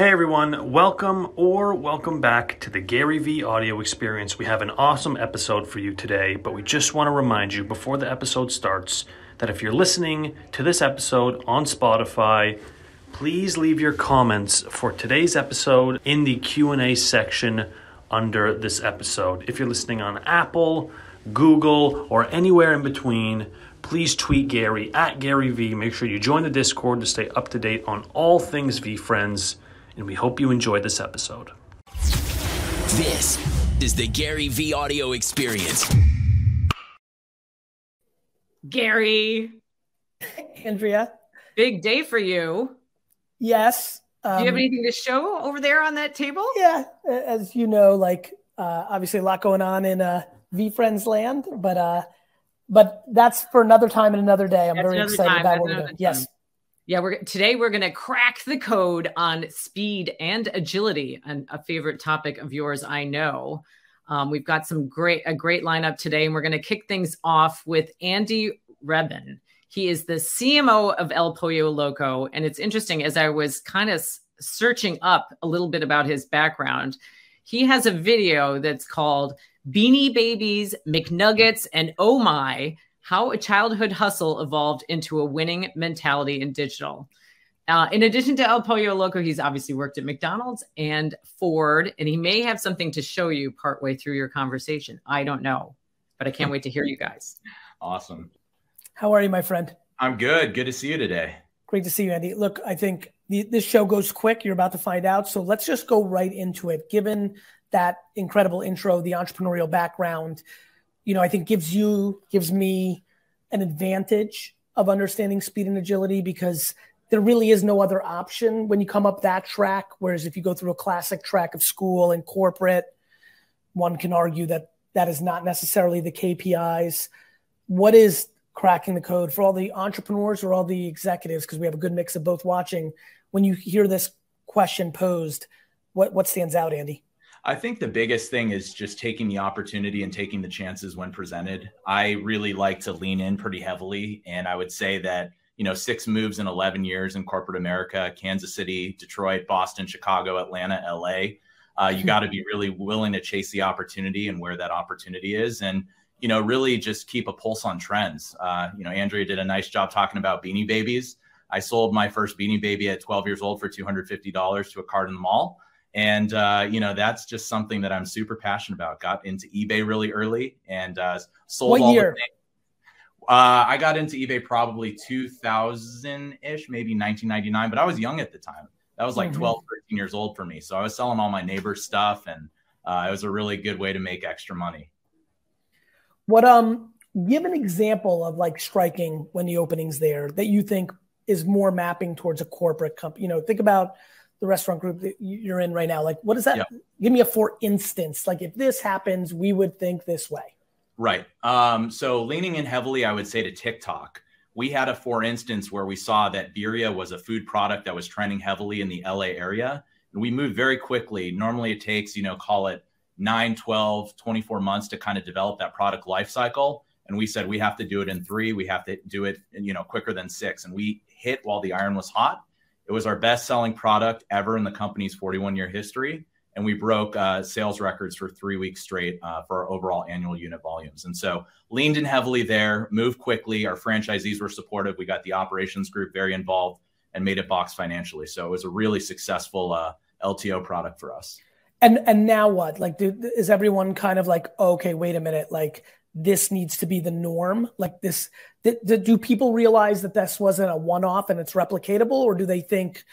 Hey everyone, welcome or welcome back to the GaryVee audio experience. We have an awesome episode for you today, but we just want to remind you before the episode starts that if you're listening to this episode on Spotify, please leave your comments for today's episode in the Q&A section under this episode. If you're listening on Apple, Google, or anywhere in between, please tweet Gary at GaryVee. Make sure you join the Discord to stay up to date on all things VeeFriends and we hope you enjoyed this episode. This is the GaryVee audio experience. Gary, Andrea. big day for you. Yes. Do you have anything to show over there on that table? Yeah, as you know, like uh, obviously a lot going on in uh, VeeFriends land, but uh, but that's for another time and another day. I'm That's very excited time, about that's what we're another doing. Yes. Yeah, we're today we're going to crack the code on speed and agility, and a favorite topic of yours, I know. Um, we've got some great a great lineup today, and we're going to kick things off with Andy Rebhun. He is the CMO of El Pollo Loco, and it's interesting as I was kind of searching up a little bit about his background. He has a video that's called "Beanie Babies, McNuggets, and Oh My." How a childhood hustle evolved into a winning mentality in digital. Uh, in addition to El Pollo Loco, he's obviously worked at McDonald's and Ford, and he may have something to show you partway through your conversation. I don't know, but I can't wait to hear you guys. Awesome. How are you, my friend? I'm good. Good to see you today. Great to see you, Andy. Look, I think the, this show goes quick. You're about to find out. So let's just go right into it. Given that incredible intro, the entrepreneurial background, you know, I think gives you, gives me an advantage of understanding speed and agility because there really is no other option when you come up that track. Whereas if you go through a classic track of school and corporate, one can argue that that is not necessarily the KPIs. What is cracking the code for all the entrepreneurs or all the executives? Because we have a good mix of both watching. When you hear this question posed, what, what stands out, Andy? I think the biggest thing is just taking the opportunity and taking the chances when presented. I really like to lean in pretty heavily. And I would say that, you know, six moves in 11 years in corporate America, Kansas City, Detroit, Boston, Chicago, Atlanta, LA. Uh, you got to be really willing to chase the opportunity and where that opportunity is. And, you know, really just keep a pulse on trends. Uh, you know, Andrea did a nice job talking about beanie babies. I sold my first beanie baby at 12 years old for $250 to a card in the mall. And, uh, you know, that's just something that I'm super passionate about. Got into eBay really early and uh, sold What all year? the things. Uh, I got into eBay probably 2000 ish, maybe 1999, but I was young at the time. That was like Mhm. 12, 13 years old for me. So I was selling all my neighbor's stuff and uh, it was a really good way to make extra money. What um give an example of like striking when the opening's there that you think is more mapping towards a corporate company. You know, think about the restaurant group that you- you're in right now. Like, what is that? Yeah. Give me a for instance. Like, if this happens, we would think this way. Right. Um, so leaning in heavily, I would say to TikTok. We had a for instance where we saw that birria was a food product that was trending heavily in the LA area. And we moved very quickly. Normally it takes, you know, call it 9, 12, 24 months to kind of develop that product life cycle. And we said we have to do it in three. We have to do it, you know, quicker than six. And we hit while the iron was hot. It was our best selling product ever in the company's 41 year history. And we broke uh, sales records for three weeks straight uh, for our overall annual unit volumes. And so leaned in heavily there, moved quickly. Our franchisees were supportive. We got the operations group very involved and made it box financially. So it was a really successful uh, LTO product for us. And and now what? Like, do, is everyone kind of like, okay, wait a minute, like this needs to be the norm? Like this, th- th- do people realize that this wasn't a one-off and it's replicatable, or do they think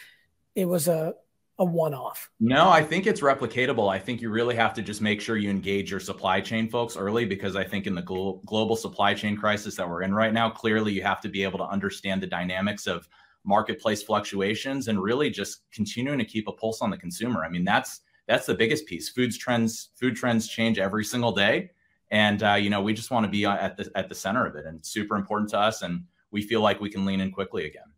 it was a a one-off? No, I think it's replicatable. I think you really have to just make sure you engage your supply chain folks early because I think in the glo- global supply chain crisis that we're in right now, clearly you have to be able to understand the dynamics of marketplace fluctuations and really just continuing to keep a pulse on the consumer. I mean, that's that's the biggest piece. Foods trends, food trends change every single day, and uh, you know we just want to be uh, at the at the center of it, and it's super important to us. And we feel like we can lean in quickly again.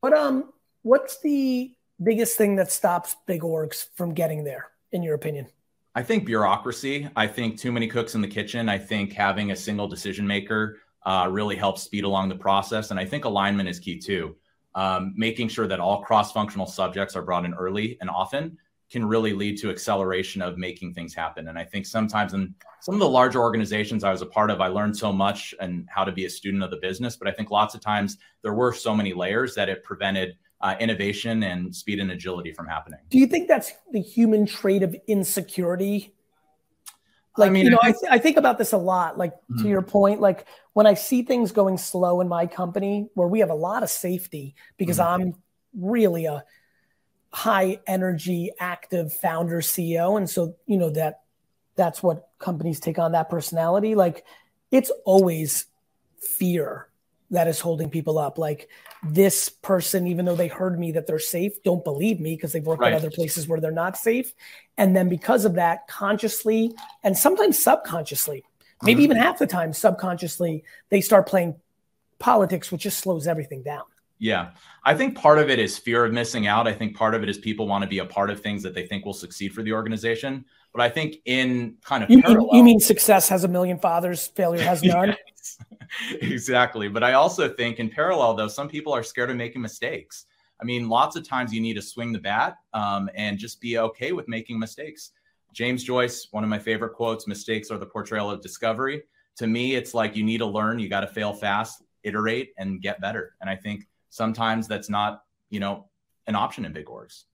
but um, what's the biggest thing that stops big orgs from getting there, in your opinion? I think bureaucracy. I think too many cooks in the kitchen. I think having a single decision maker uh, really helps speed along the process. And I think alignment is key too. um, making sure that all cross-functional subjects are brought in early and often can really lead to acceleration of making things happen. And I think sometimes in some of the larger organizations I was a part of, I learned so much and how to be a student of the business. But I think lots of times there were so many layers that it prevented uh, innovation and speed and agility from happening. Do you think that's the human trait of insecurity? Like, I mean, you know, I, th- I think about this a lot. Like mm-hmm. to your point, like when I see things going slow in my company where we have a lot of safety because mm-hmm. I'm really a high energy, active founder CEO. And so, you know, that that's what companies take on that personality. Like it's always fear that is holding people up. Like this person, even though they heard me that they're safe, don't believe me because they've worked right. at other places where they're not safe. And then because of that, consciously and sometimes subconsciously, maybe mm-hmm. even half the time subconsciously, they start playing politics, which just slows everything down. Yeah. I think part of it is fear of missing out. I think part of it is people want to be a part of things that they think will succeed for the organization. But I think in kind of you, parallel, you mean success has a million fathers, failure has none? yes, exactly. But I also think in parallel, though, some people are scared of making mistakes. I mean, lots of times you need to swing the bat um, and just be okay with making mistakes. James Joyce, one of my favorite quotes mistakes are the portrayal of discovery. To me, it's like you need to learn, you got to fail fast, iterate, and get better. And I think sometimes that's not you know an option in big orgs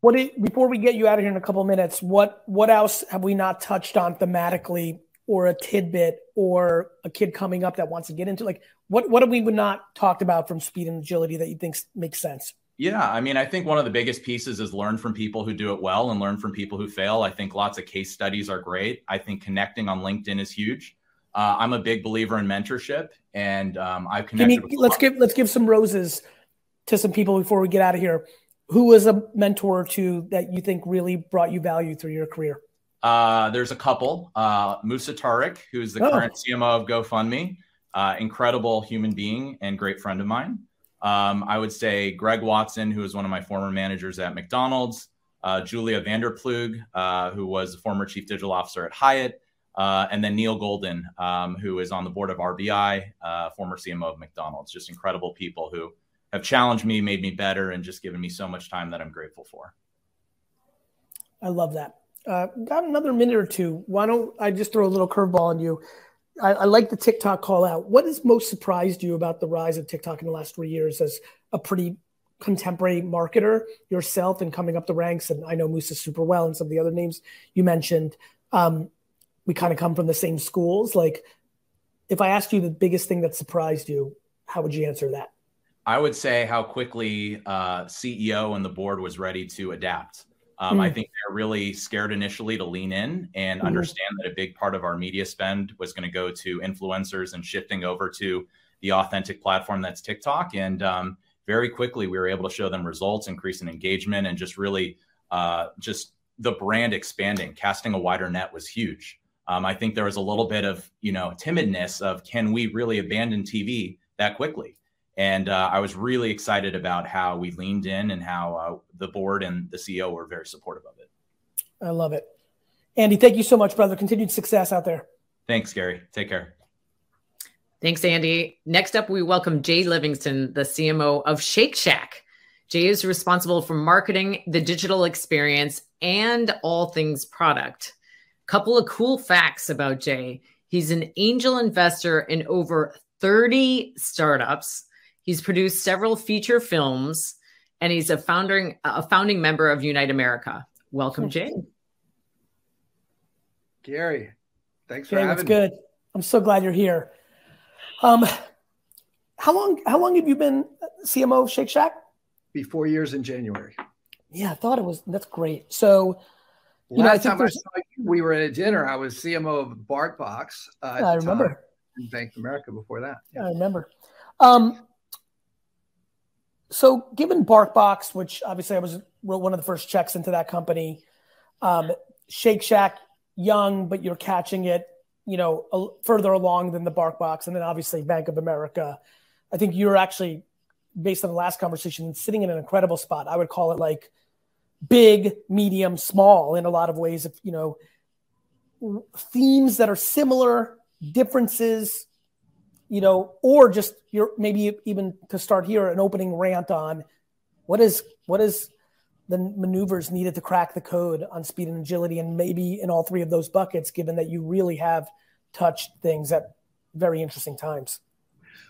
what before we get you out of here in a couple of minutes what what else have we not touched on thematically or a tidbit or a kid coming up that wants to get into like what what have we not talked about from speed and agility that you think makes sense yeah, I mean, I think one of the biggest pieces is learn from people who do it well and learn from people who fail. I think lots of case studies are great. I think connecting on LinkedIn is huge. Uh, I'm a big believer in mentorship, and um, I've connected. Me, let's give let's give some roses to some people before we get out of here. Who was a mentor to that you think really brought you value through your career? Uh, there's a couple. Uh, Musa Tariq, who's the oh. current CMO of GoFundMe, uh, incredible human being and great friend of mine. Um, I would say Greg Watson, who was one of my former managers at McDonald's. Uh, Julia Vander Ploeg, uh, who was the former chief digital officer at Hyatt. Uh, and then Neil Golden, um, who is on the board of RBI, uh, former CMO of McDonald's. Just incredible people who have challenged me, made me better, and just given me so much time that I'm grateful for. I love that. Uh, got another minute or two. Why don't I just throw a little curveball on you? I, I, like the TikTok call out. What has most surprised you about the rise of TikTok in the last three years as a pretty contemporary marketer yourself and coming up the ranks? And I know Musa super well and some of the other names you mentioned. Um, we kind of come from the same schools. Like, if I asked you the biggest thing that surprised you, how would you answer that? I would say how quickly uh, CEO and the board was ready to adapt. Um, mm. I think they're really scared initially to lean in and mm. understand that a big part of our media spend was going to go to influencers and shifting over to the authentic platform that's TikTok. And um, very quickly, we were able to show them results, increase in engagement, and just really uh, just the brand expanding, casting a wider net was huge. Um, I think there was a little bit of you know timidness of can we really abandon TV that quickly? And uh, I was really excited about how we leaned in and how uh, the board and the CEO were very supportive of it. I love it, Andy. Thank you so much, brother. Continued success out there. Thanks, Gary. Take care. Thanks, Andy. Next up, we welcome Jay Livingston, the CMO of Shake Shack. Jay is responsible for marketing, the digital experience, and all things product. Couple of cool facts about Jay. He's an angel investor in over 30 startups. He's produced several feature films and he's a founding a founding member of Unite America. Welcome, Jay. Gary, thanks for Jay, having me. It's good? I'm so glad you're here. Um, how long how long have you been CMO of Shake Shack? Be four years in January. Yeah, I thought it was. That's great. So you Last know, I time I saw you, we were at a dinner. I was CMO of BarkBox. Uh, I remember. Bank of America before that. Yeah. I remember. Um, so, given BarkBox, which obviously I was wrote one of the first checks into that company, um, Shake Shack, young, but you're catching it, you know, a, further along than the BarkBox, and then obviously Bank of America. I think you're actually, based on the last conversation, sitting in an incredible spot. I would call it like big, medium, small in a lot of ways. If you know themes that are similar, differences, you know, or just your maybe even to start here an opening rant on what is what is the maneuvers needed to crack the code on speed and agility, and maybe in all three of those buckets, given that you really have touched things at very interesting times.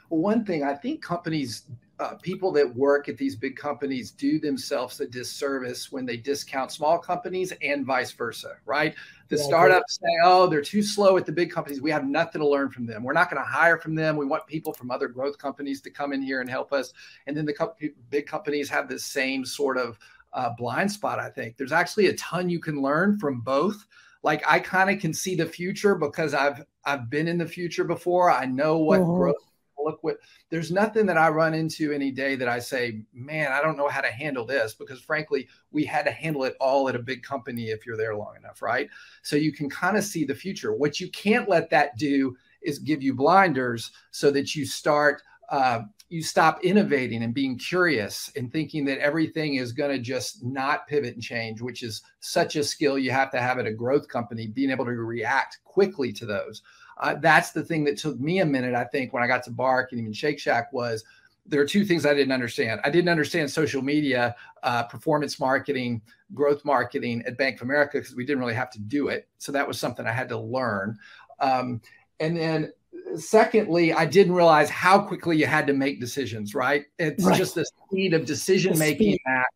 One thing I think companies uh, people that work at these big companies do themselves a disservice when they discount small companies and vice versa, right? The yeah, startups say, oh, they're too slow at the big companies. We have nothing to learn from them. We're not going to hire from them. We want people from other growth companies to come in here and help us. And then the co- big companies have the same sort of uh, blind spot, I think. There's actually a ton you can learn from both. Like I kind of can see the future because I've I've been in the future before. I know what mm-hmm. growth look what there's nothing that I run into any day that I say, man, I don't know how to handle this because frankly, we had to handle it all at a big company if you're there long enough, right? So you can kind of see the future. What you can't let that do is give you blinders so that you start uh, you stop innovating and being curious and thinking that everything is going to just not pivot and change, which is such a skill you have to have at a growth company, being able to react quickly to those uh, that's the thing that took me a minute, I think, when I got to Bark and even Shake Shack was there are two things I didn't understand. I didn't understand social media, uh, performance marketing, growth marketing at Bank of America because we didn't really have to do it. So that was something I had to learn. Um, and then secondly, I didn't realize how quickly you had to make decisions, right? It's right. just the speed of decision making that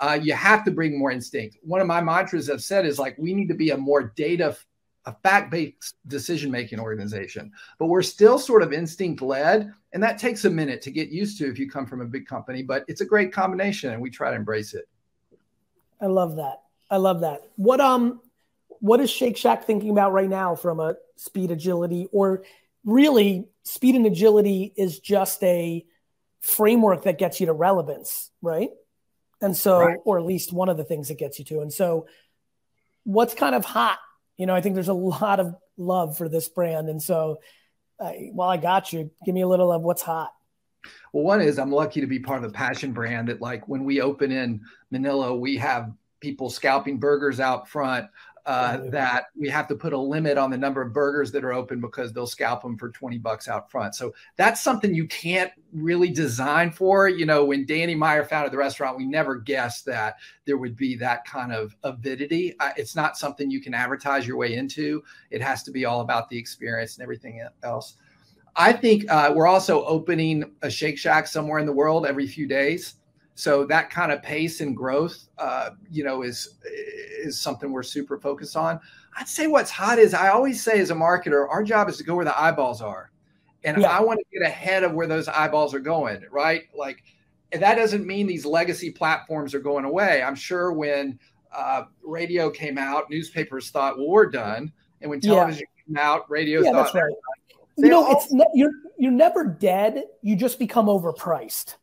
uh, you have to bring more instinct. One of my mantras I've said is like, we need to be a more data a fact-based decision-making organization but we're still sort of instinct-led and that takes a minute to get used to if you come from a big company but it's a great combination and we try to embrace it. I love that. I love that. What um what is shake shack thinking about right now from a speed agility or really speed and agility is just a framework that gets you to relevance right? And so right. or at least one of the things that gets you to. And so what's kind of hot you know, I think there's a lot of love for this brand. And so, while I got you, give me a little of what's hot. Well, one is I'm lucky to be part of the passion brand that, like, when we open in Manila, we have people scalping burgers out front uh, that we have to put a limit on the number of burgers that are open because they'll scalp them for 20 bucks out front. So that's something you can't really design for. You know, when Danny Meyer founded the restaurant, we never guessed that there would be that kind of avidity. Uh, it's not something you can advertise your way into. It has to be all about the experience and everything else. I think uh, we're also opening a Shake Shack somewhere in the world every few days. So that kind of pace and growth, uh, you know, is is something we're super focused on. I'd say what's hot is I always say as a marketer, our job is to go where the eyeballs are, and yeah. I want to get ahead of where those eyeballs are going. Right, like that doesn't mean these legacy platforms are going away. I'm sure when uh, radio came out, newspapers thought, well, we're done, and when television yeah. came out, radio yeah, thought. Right. You know, all- it's ne- you're you're never dead. You just become overpriced.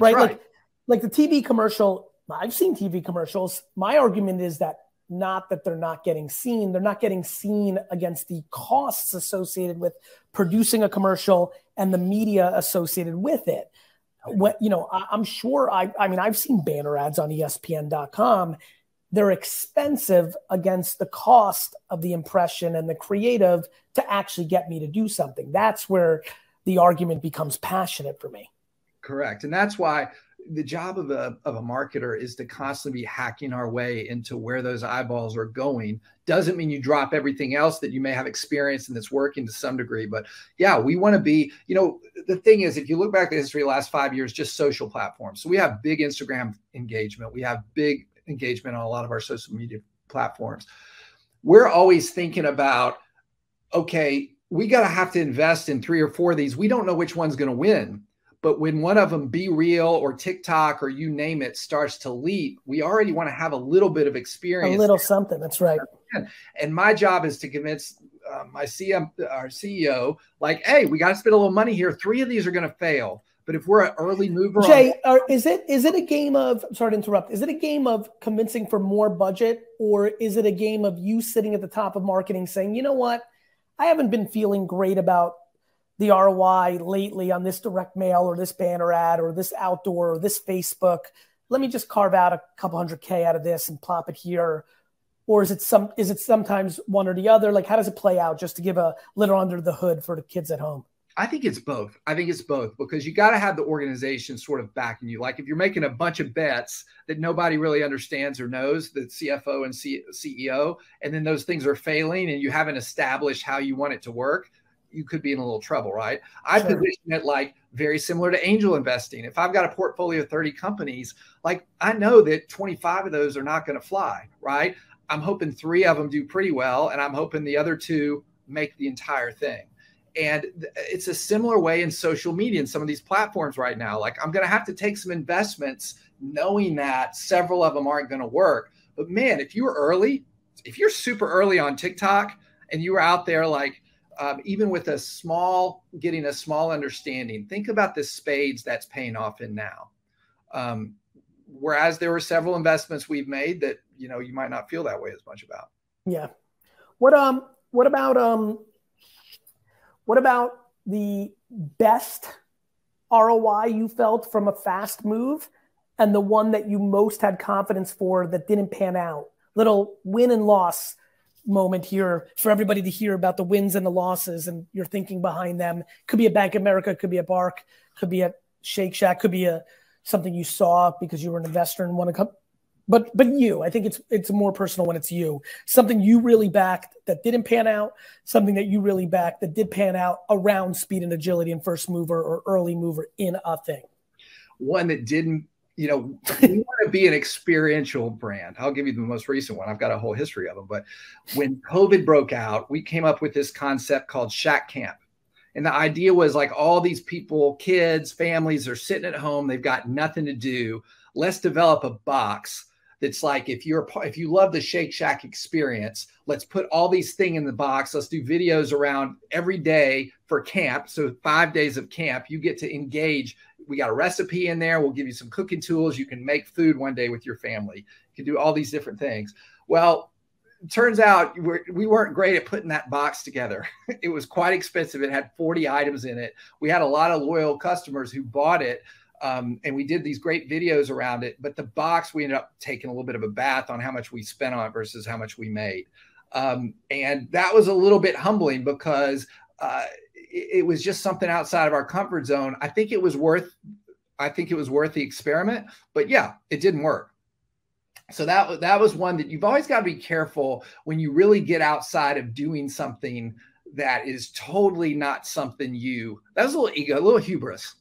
Right. right. Like like the TV commercial, I've seen TV commercials. My argument is that not that they're not getting seen, they're not getting seen against the costs associated with producing a commercial and the media associated with it. What you know, I, am sure I I mean I've seen banner ads on ESPN.com. They're expensive against the cost of the impression and the creative to actually get me to do something. That's where the argument becomes passionate for me. Correct. And that's why the job of a, of a marketer is to constantly be hacking our way into where those eyeballs are going. Doesn't mean you drop everything else that you may have experienced and that's working to some degree but yeah we want to be you know the thing is if you look back at the history of the last five years just social platforms. So we have big instagram engagement. We have big engagement on a lot of our social media platforms. We're always thinking about okay we got to have to invest in three or four of these. We don't know which one's going to win but when one of them, BeReal or TikTok or you name it, starts to leap, we already want to have a little bit of experience. A little something. That's right. And my job is to convince uh, my CM, our CEO, like, hey, we got to spend a little money here. Three of these are going to fail. But if we're an early mover, Jay, on- is it is it a game of sorry to interrupt? Is it a game of convincing for more budget, or is it a game of you sitting at the top of marketing saying, you know what, I haven't been feeling great about the ROI lately on this direct mail or this banner ad or this outdoor or this Facebook. Let me just carve out a couple hundred K out of this and plop it here. Or is it some is it sometimes one or the other? Like how does it play out just to give a little under the hood for the kids at home? I think it's both. I think it's both because you got to have the organization sort of backing you. Like if you're making a bunch of bets that nobody really understands or knows, the CFO and C- CEO, and then those things are failing and you haven't established how you want it to work, you could be in a little trouble, right? I sure. position it like very similar to angel investing. If I've got a portfolio of 30 companies, like I know that 25 of those are not going to fly, right? I'm hoping three of them do pretty well, and I'm hoping the other two make the entire thing. And it's a similar way in social media and some of these platforms right now. Like, I'm going to have to take some investments knowing that several of them aren't going to work. But man, if you were early, if you're super early on TikTok and you were out there, like, um, even with a small, getting a small understanding, think about the spades that's paying off in now. Um, whereas there were several investments we've made that, you know, you might not feel that way as much about. Yeah. What, um, what about, um, what about the best ROI you felt from a fast move and the one that you most had confidence for that didn't pan out? Little win and loss moment here for everybody to hear about the wins and the losses and your thinking behind them. Could be a Bank of America, could be a Bark, could be a Shake Shack, could be a something you saw because you were an investor and want to come but but you i think it's it's more personal when it's you. Something you really backed that didn't pan out something that you really backed that did pan out around speed and agility and first mover or early mover in a thing. One that didn't you know we want to be an experiential brand i'll give you the most recent one i've got a whole history of them but when covid broke out we came up with this concept called shack camp and the idea was like all these people kids families are sitting at home they've got nothing to do let's develop a box that's like if you're if you love the Shake Shack experience, let's put all these things in the box. Let's do videos around every day for camp. So five days of camp, you get to engage. We got a recipe in there. We'll give you some cooking tools. You can make food one day with your family. You can do all these different things. Well, turns out we're, we weren't great at putting that box together. it was quite expensive. It had 40 items in it. We had a lot of loyal customers who bought it um, and we did these great videos around it. But the box, we ended up taking a little bit of a bath on how much we spent on it versus how much we made. Um, and that was a little bit humbling because uh, it, was just something outside of our comfort zone. I think it was worth. I think it was worth the experiment. But yeah, it didn't work. So that that was one that you've always got to be careful when you really get outside of doing something that is totally not something you. That's a little ego, a little hubris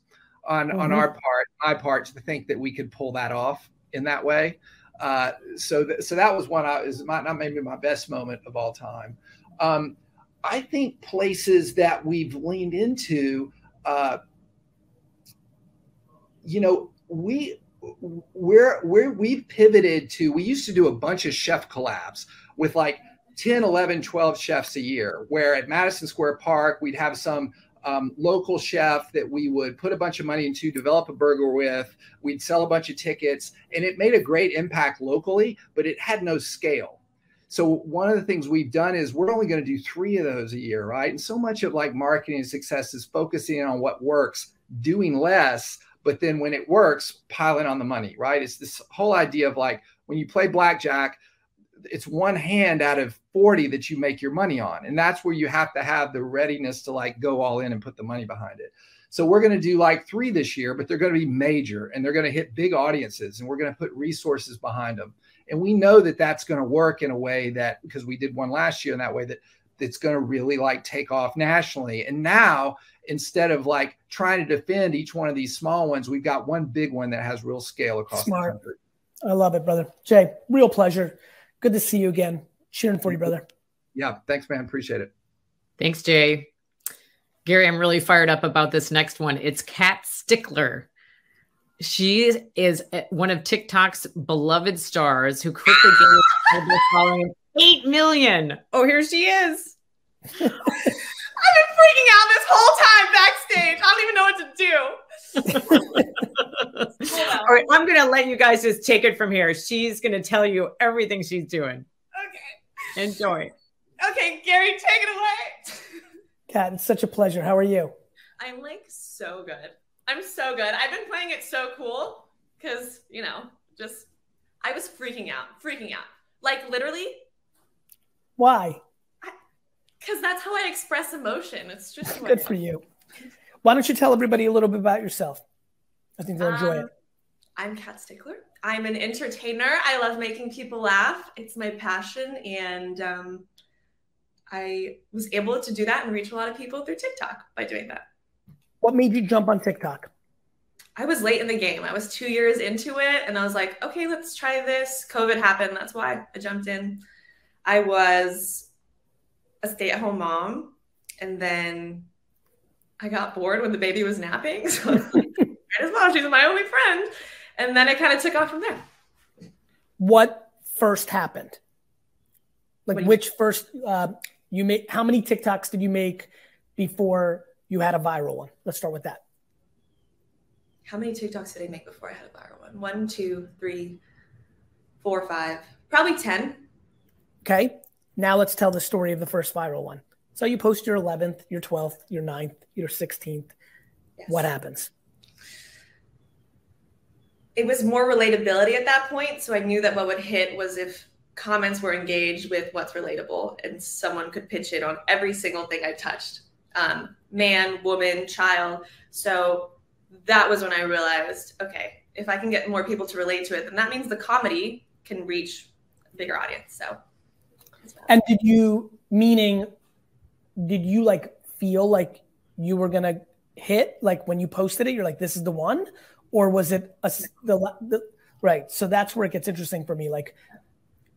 on mm-hmm. on our part, my part, to think that we could pull that off in that way. Uh, so th- so that was one I is might not maybe my best moment of all time. Um, I think places that we've leaned into, uh, you know, we we're we're we've pivoted to we used to do a bunch of chef collabs with like 10 11 12 chefs a year where at madison square park we'd have some um, local chef that we would put a bunch of money into, develop a burger with. We'd sell a bunch of tickets, and it made a great impact locally, but it had no scale. So one of the things we've done is we're only going to do three of those a year, right? And so much of like marketing success is focusing on what works, doing less, but then when it works, piling on the money, right? It's this whole idea of like when you play blackjack, it's one hand out of 40 that you make your money on and that's where you have to have the readiness to like go all in and put the money behind it so we're going to do like three this year but they're going to be major and they're going to hit big audiences and we're going to put resources behind them and we know that that's going to work in a way that because we did one last year in that way that it's going to really like take off nationally and now instead of like trying to defend each one of these small ones we've got one big one that has real scale across Smart. the country i love it brother jay real pleasure Good to see you again. Cheering for you, brother. Yeah, thanks, man. Appreciate it. Thanks, Jay. Gary, I'm really fired up about this next one. It's Kat Stickler. She is eh, one of TikTok's beloved stars who quickly gained a following 8 million. Oh, here she is. I've been freaking out this whole time backstage. I don't even know what to do. All right, I'm gonna let you guys just take it from here. She's gonna tell you everything she's doing. Okay. Enjoy. Okay, Gary, take it away. Kat, it's such a pleasure. How are you? I'm like so good. I'm so good. I've been playing it so cool because you know, just I was freaking out, freaking out. Like literally. Why? Because that's how I express emotion. It's just good for you. Why don't you tell everybody a little bit about yourself? I think they'll enjoy Um, it. I'm Kat Stickler. I'm an entertainer. I love making people laugh. It's my passion. And um, I was able to do that and reach a lot of people through TikTok by doing that. What made you jump on TikTok? I was late in the game. I was two years into it and I was like, okay, let's try this. COVID happened. That's why I jumped in. I was a stay at home mom and then I got bored when the baby was napping. So I was like, well. She's my only friend. And then it kind of took off from there. What first happened? Like which first uh, you made? How many TikToks did you make before you had a viral one? Let's start with that. How many TikToks did I make before I had a viral one? One, two, three, four, five, probably 10. Okay. Now let's tell the story of the first viral one. So you post your 11th, your 12th, your 9th, your 16th. Yes. What happens? It was more relatability at that point. So I knew that what would hit was if comments were engaged with what's relatable and someone could pitch it on every single thing I touched um, man, woman, child. So that was when I realized okay, if I can get more people to relate to it, then that means the comedy can reach a bigger audience. So. And did you, meaning, did you like feel like you were to hit, like when you posted it, you're like, this is the one? Or was it a the, the, right? So that's where it gets interesting for me. Like,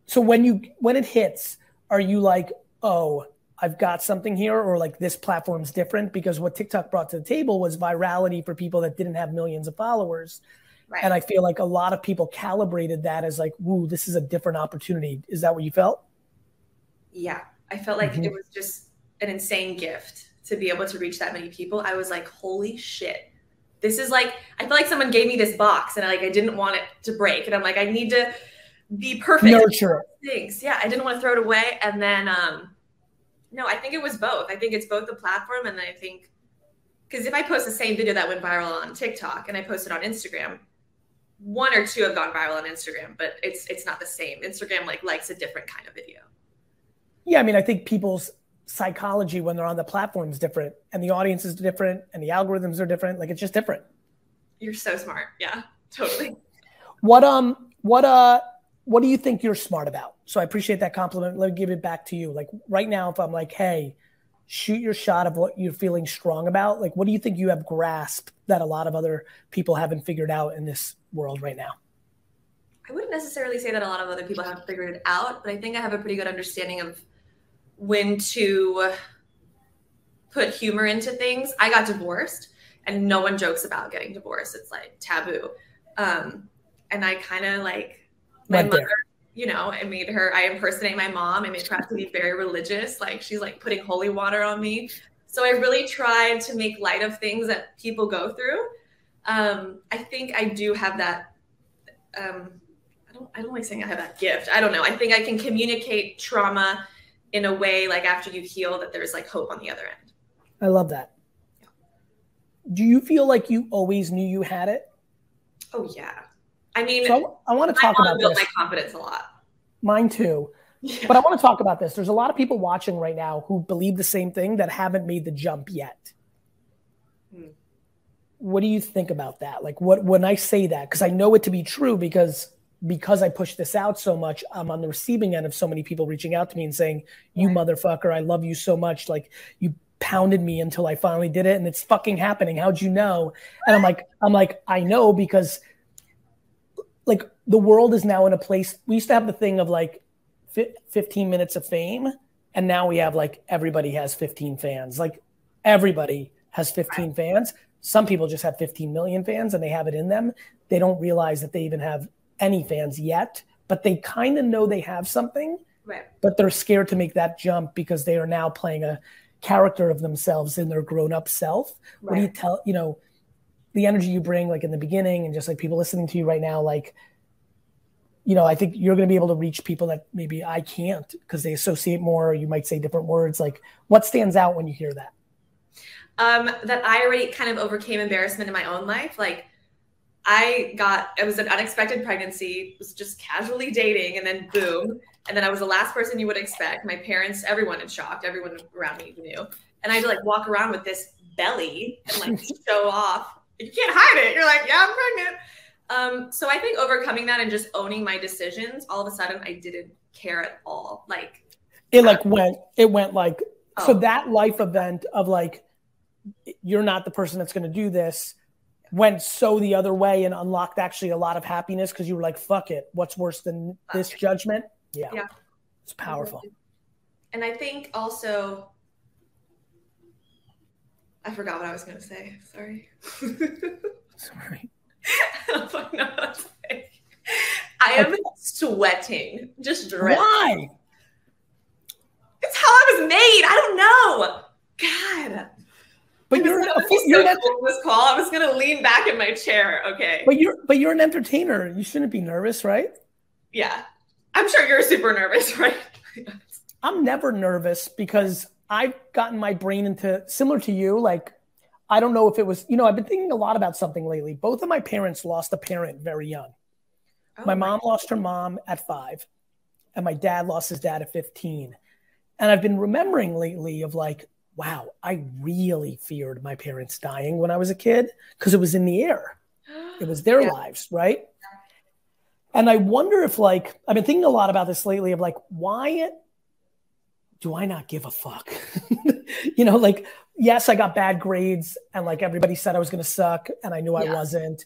so when you, when it hits, are you like, oh, I've got something here, or like this platform's different? Because what TikTok brought to the table was virality for people that didn't have millions of followers. Right. And I feel like a lot of people calibrated that as like, woo, this is a different opportunity. Is that what you felt? yeah i felt like Mhm. it was just an insane gift to be able to reach that many people i was like holy shit this is like i feel like someone gave me this box and I, like i didn't want it to break and i'm like i need to be perfect Nurture things yeah i didn't want to throw it away and then um no i think it was both i think it's both the platform and then i think because if i post the same video that went viral on tiktok and i post it on instagram one or two have gone viral on instagram but it's it's not the same instagram like likes a different kind of video Yeah, I mean, I think people's psychology when they're on the platform is different, and the audience is different, and the algorithms are different. Like it's just different. You're so smart. Yeah, totally. What um, what uh, what do you think you're smart about? So I appreciate that compliment. Let me give it back to you. Like right now, if I'm like, hey, shoot your shot of what you're feeling strong about. Like, what do you think you have grasped that a lot of other people haven't figured out in this world right now? I wouldn't necessarily say that a lot of other people haven't figured it out, but I think I have a pretty good understanding of when to put humor into things. I got divorced, and no one jokes about getting divorced. It's like taboo. Um, and I kind of like my Went there. You know, I made her, I impersonate my mom. I made her have to be very religious. Like she's like putting holy water on me. So I really tried to make light of things that people go through. Um, I think I do have that. Um, I don't. I don't like saying I have that gift. I don't know. I think I can communicate trauma in a way like after you heal that there's like hope on the other end. I love that. Do you feel like you always knew you had it? Oh yeah. I mean, So I, want to talk about built this. my confidence a lot. Mine too. Yeah. But I want to talk about this. There's a lot of people watching right now who believe the same thing that haven't made the jump yet. Hmm. What do you think about that? Like what when I say that because I know it to be true because because I push this out so much, I'm on the receiving end of so many people reaching out to me and saying, "You Right. motherfucker, I love you so much. Like you pounded me until I finally did it and it's fucking happening. How'd you know?" And I'm like I'm like, "I know because like the world is now in a place we used to have the thing of like 15 minutes of fame and now we have like everybody has 15 fans. Like everybody has 15 fans. Some people just have 15 million fans and they have it in them. They don't realize that they even have any fans yet but they kind of know they have something Right. but they're scared to make that jump because they are now playing a character of themselves in their grown-up self. What do you tell you know the energy you bring like in the beginning and just like people listening to you right now like you know i think you're going to be able to reach people that maybe i can't because they associate more or you might say different words like what stands out when you hear that um, that I already kind of overcame embarrassment in my own life. Like I got, it was an unexpected pregnancy, was just casually dating, and then boom. And then I was the last person you would expect. My parents, everyone in shock, everyone around me knew. And I had to like walk around with this belly and like show off. You can't hide it. You're like, yeah, I'm pregnant. Um, so I think overcoming that and just owning my decisions, all of a sudden I didn't care at all. Like it like went it went like Oh. so that life event of like you're not the person that's going to do this went so the other way and unlocked actually a lot of happiness because you were like fuck it what's worse than this judgment yeah, Yeah. it's powerful And I think also, I forgot what I was going to say. Sorry. Sorry. I don't know what to say. I am sweating, just dread. why It's how I was made. I don't know. God. but you're gonna a, be you're an, cool this call. I was gonna lean back in my chair. Okay. but you're but you're an entertainer you shouldn't be nervous right Yeah. I'm sure you're super nervous, right? I'm never nervous because I've gotten my brain into similar to you. Like, I don't know if it was, you know, I've been thinking a lot about something lately. Both of my parents lost a parent very young. Oh my mom lost her mom at five, and my dad lost his dad at 15. And I've been remembering lately of like, wow, I really feared my parents dying when I was a kid because it was in the air. It was their Yeah. lives, right? And I wonder if, like, I've been thinking a lot about this lately of like, why do I not give a fuck? you know, like, yes, I got bad grades and like everybody said I was going to suck and I knew I wasn't.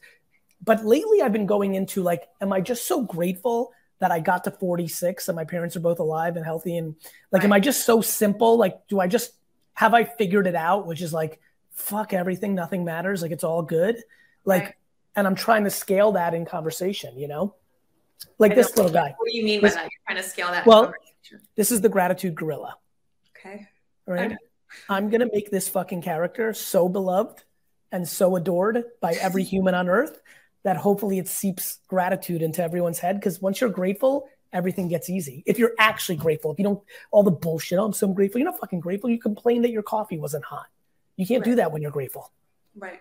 But lately I've been going into like, am I just so grateful that I got to 46 and my parents are both alive and healthy? And like, am I just so simple? Like, do I just have I figured it out, which is like, fuck everything, nothing matters. Like, it's all good. Like, Right. and I'm trying to scale that in conversation, you know? Like this little guy. What do you mean by This- that? You're trying to scale that. Well- conversation. This is the gratitude gorilla. okay. All right. Okay. I'm going to make this fucking character so beloved and so adored by every human on earth that hopefully it seeps gratitude into everyone's head. Because once you're grateful, everything gets easy. If you're actually grateful, if you don't, all the bullshit, oh, I'm so grateful. You're not fucking grateful. You complain that your coffee wasn't hot. You can't do that when you're grateful. Right.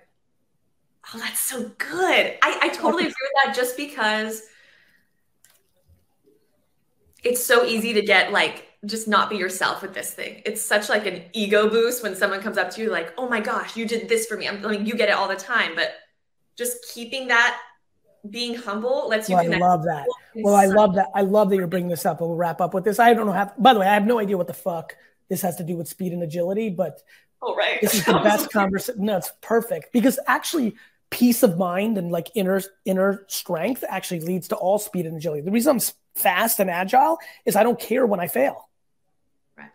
Oh, that's so good. I, I totally agree with that just because it's so easy to get like just not be yourself with this thing. It's such like an ego boost when someone comes up to you like, "Oh my gosh, you did this for me." I'm like, you get it all the time, but just keeping that being humble lets you Well, I love that. Well, I love that. I love that you're bringing this up, and we'll wrap up with this. I don't know how. By the way, I have no idea what the fuck this has to do with speed and agility, but Oh right. this is the best conversation. No, it's perfect because actually, peace of mind and like inner inner strength actually leads to all speed and agility. The reason I'm fast and agile is I don't care when I fail. Right.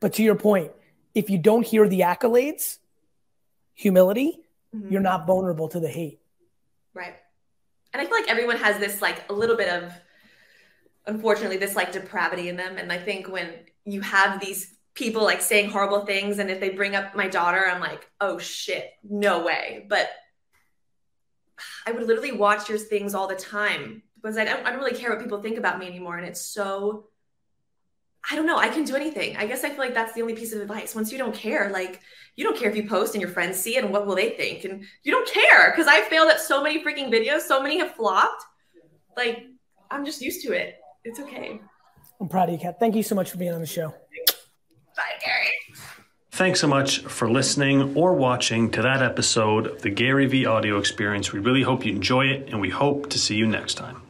But to your point, if you don't hear the accolades, humility, Mhm. you're not vulnerable to the hate. Right. And I feel like everyone has this like a little bit of unfortunately this like depravity in them. And I think when you have these people like saying horrible things and if they bring up my daughter, I'm like, oh shit, no way. But I would literally watch your things all the time because I don't, I don't really care what people think about me anymore. And it's so I don't know. I can do anything. I guess I feel like that's the only piece of advice. Once you don't care, like you don't care if you post and your friends see it and what will they think? And you don't care because I failed at so many freaking videos. So many have flopped. Like I'm just used to it. It's okay. I'm proud of you, Kat. Thank you so much for being on the show. Bye, Gary. Thanks so much for listening or watching to that episode of the GaryVee audio experience. We really hope you enjoy it and we hope to see you next time.